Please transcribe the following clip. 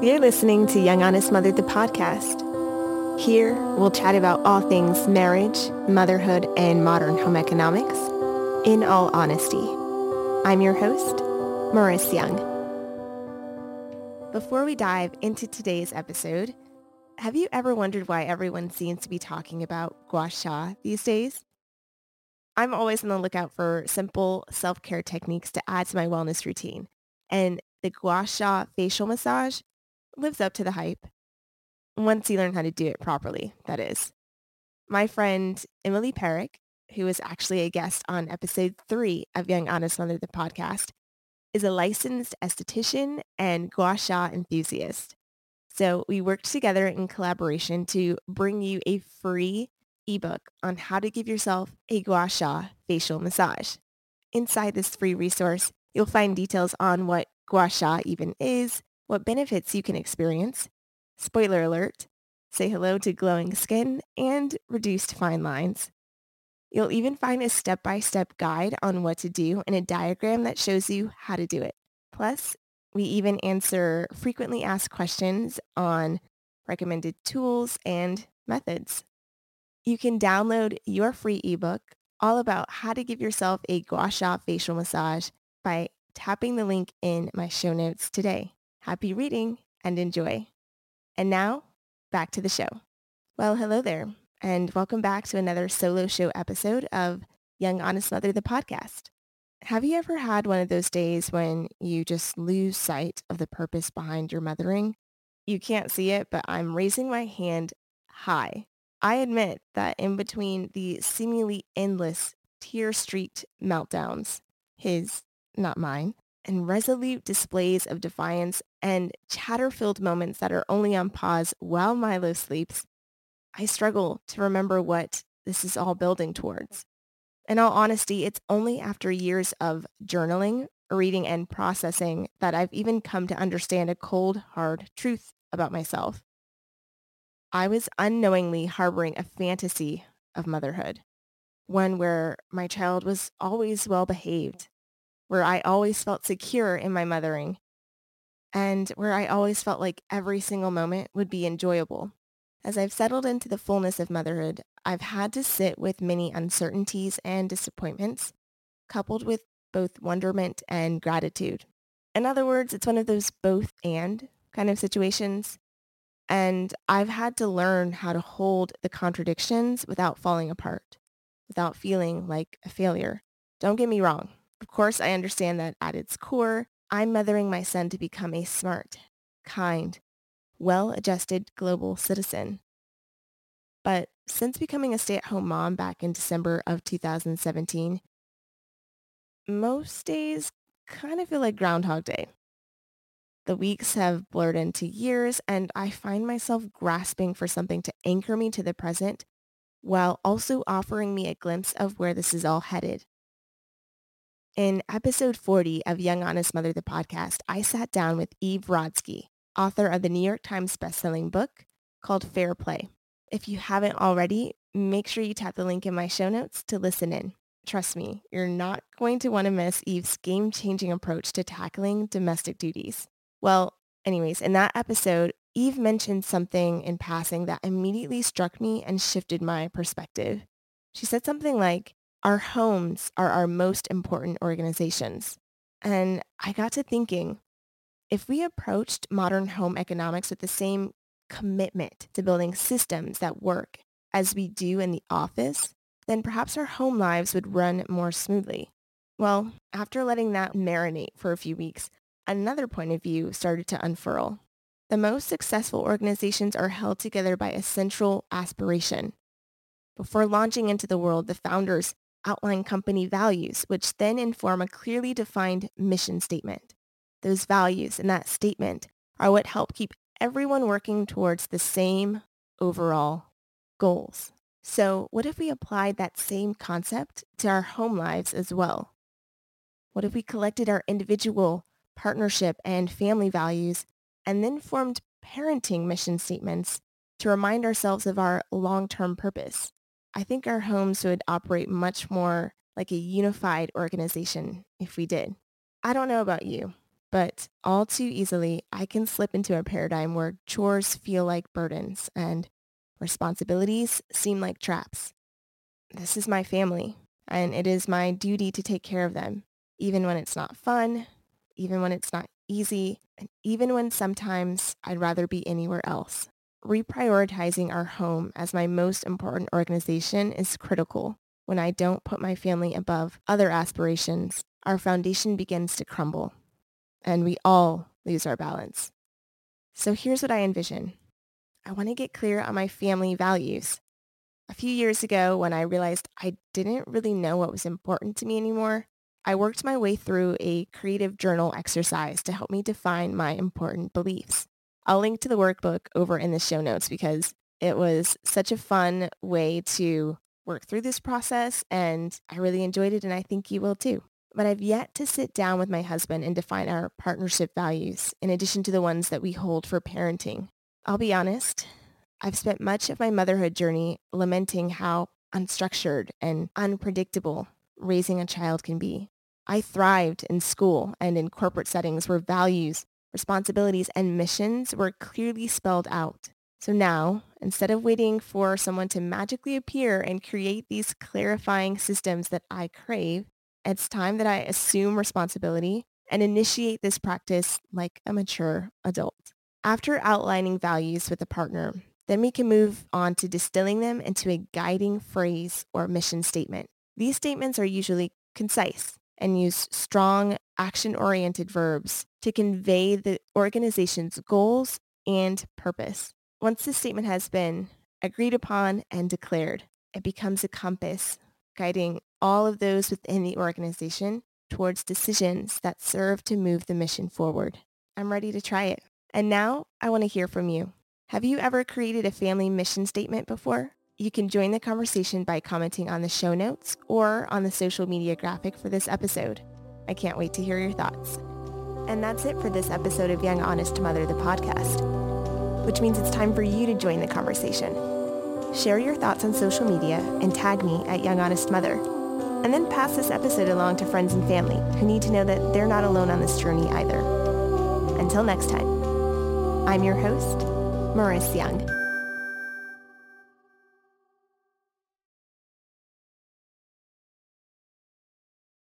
You're listening to Young Honest Mother, the podcast. Here, we'll chat about all things marriage, motherhood, and modern home economics in all honesty. I'm your host, Maurice Young. Before we dive into today's episode, have you ever wondered why everyone seems to be talking about gua sha these days? I'm always on the lookout for simple self-care techniques to add to my wellness routine. And the gua sha facial massage lives up to the hype. Once you learn how to do it properly, that is. My friend Emily Perrick, who was actually a guest on episode three of Young Honest Mother, the podcast, is a licensed esthetician and gua sha enthusiast. So we worked together in collaboration to bring you a free ebook on how to give yourself a gua sha facial massage. Inside this free resource, you'll find details on what gua sha even is, what benefits you can experience, spoiler alert, say hello to glowing skin, and reduced fine lines. You'll even find a step-by-step guide on what to do and a diagram that shows you how to do it. Plus, we even answer frequently asked questions on recommended tools and methods. You can download your free ebook all about how to give yourself a gua sha facial massage by tapping the link in my show notes today. Happy reading and enjoy. And now, back to the show. Well, hello there, and welcome back to another solo show episode of Young Honest Mother, the podcast. Have you ever had one of those days when you just lose sight of the purpose behind your mothering? You can't see it, but I'm raising my hand high I admit that in between the seemingly endless tear-streaked meltdowns, his, not mine, and resolute displays of defiance and chatter-filled moments that are only on pause while Milo sleeps, I struggle to remember what this is all building towards. In all honesty, it's only after years of journaling, reading, and processing that I've even come to understand a cold, hard truth about myself. I was unknowingly harboring a fantasy of motherhood, one where my child was always well behaved, where I always felt secure in my mothering, and where I always felt like every single moment would be enjoyable. As I've settled into the fullness of motherhood, I've had to sit with many uncertainties and disappointments, coupled with both wonderment and gratitude. In other words, it's one of those both and kind of situations and I've had to learn how to hold the contradictions without falling apart, without feeling like a failure. Don't get me wrong. Of course, I understand that at its core, I'm mothering my son to become a smart, kind, well-adjusted global citizen. But since becoming a stay-at-home mom back in December of 2017, most days kind of feel like Groundhog Day. The weeks have blurred into years and I find myself grasping for something to anchor me to the present while also offering me a glimpse of where this is all headed. In episode 40 of Young Honest Mother, the podcast, I sat down with Eve Rodsky, author of the New York Times bestselling book called Fair Play. If you haven't already, make sure you tap the link in my show notes to listen in. Trust me, you're not going to want to miss Eve's game-changing approach to tackling domestic duties. Well, anyways, in that episode, Eve mentioned something in passing that immediately struck me and shifted my perspective. She said something like, our homes are our most important organizations. And I got to thinking, if we approached modern home economics with the same commitment to building systems that work as we do in the office, then perhaps our home lives would run more smoothly. Well, after letting that marinate for a few weeks, another point of view started to unfurl. The most successful organizations are held together by a central aspiration. Before launching into the world, the founders outline company values, which then inform a clearly defined mission statement. Those values and that statement are what help keep everyone working towards the same overall goals. So what if we applied that same concept to our home lives as well? What if we collected our individual partnership, and family values, and then formed parenting mission statements to remind ourselves of our long-term purpose. I think our homes would operate much more like a unified organization if we did. I don't know about you, But all too easily, I can slip into a paradigm where chores feel like burdens and responsibilities seem like traps. This is my family, and it is my duty to take care of them, even when it's not fun, even when it's not easy, and even when sometimes I'd rather be anywhere else. Reprioritizing our home as my most important organization is critical. When I don't put my family above other aspirations, our foundation begins to crumble, and we all lose our balance. So here's what I envision. I want to get clear on my family values. A few years ago, when I realized I didn't really know what was important to me anymore, I worked my way through a creative journal exercise to help me define my important beliefs. I'll link to the workbook over in the show notes because it was such a fun way to work through this process and I really enjoyed it and I think you will too. But I've yet to sit down with my husband and define our partnership values in addition to the ones that we hold for parenting. I'll be honest, I've spent much of my motherhood journey lamenting how unstructured and unpredictable raising a child can be. I thrived in school and in corporate settings where values responsibilities, and missions were clearly spelled out. So now, instead of waiting for someone to magically appear and create these clarifying systems that I crave, it's time that I assume responsibility and initiate this practice like a mature adult. After outlining values with a partner, then we can move on to distilling them into a guiding phrase or mission statement. These statements are usually concise and use strong action-oriented verbs to convey the organization's goals and purpose. Once the statement has been agreed upon and declared, it becomes a compass guiding all of those within the organization towards decisions that serve to move the mission forward. I'm ready to try it. And now I want to hear from you. Have you ever created a family mission statement before? You can join the conversation by commenting on the show notes or on the social media graphic for this episode. I can't wait to hear your thoughts. And that's it for this episode of Young Honest Mother, the podcast, which means it's time for you to join the conversation. Share your thoughts on social media and tag me at Young Honest Mother. And then pass this episode along to friends and family who need to know that they're not alone on this journey either. Until next time, I'm your host, Maurice Young.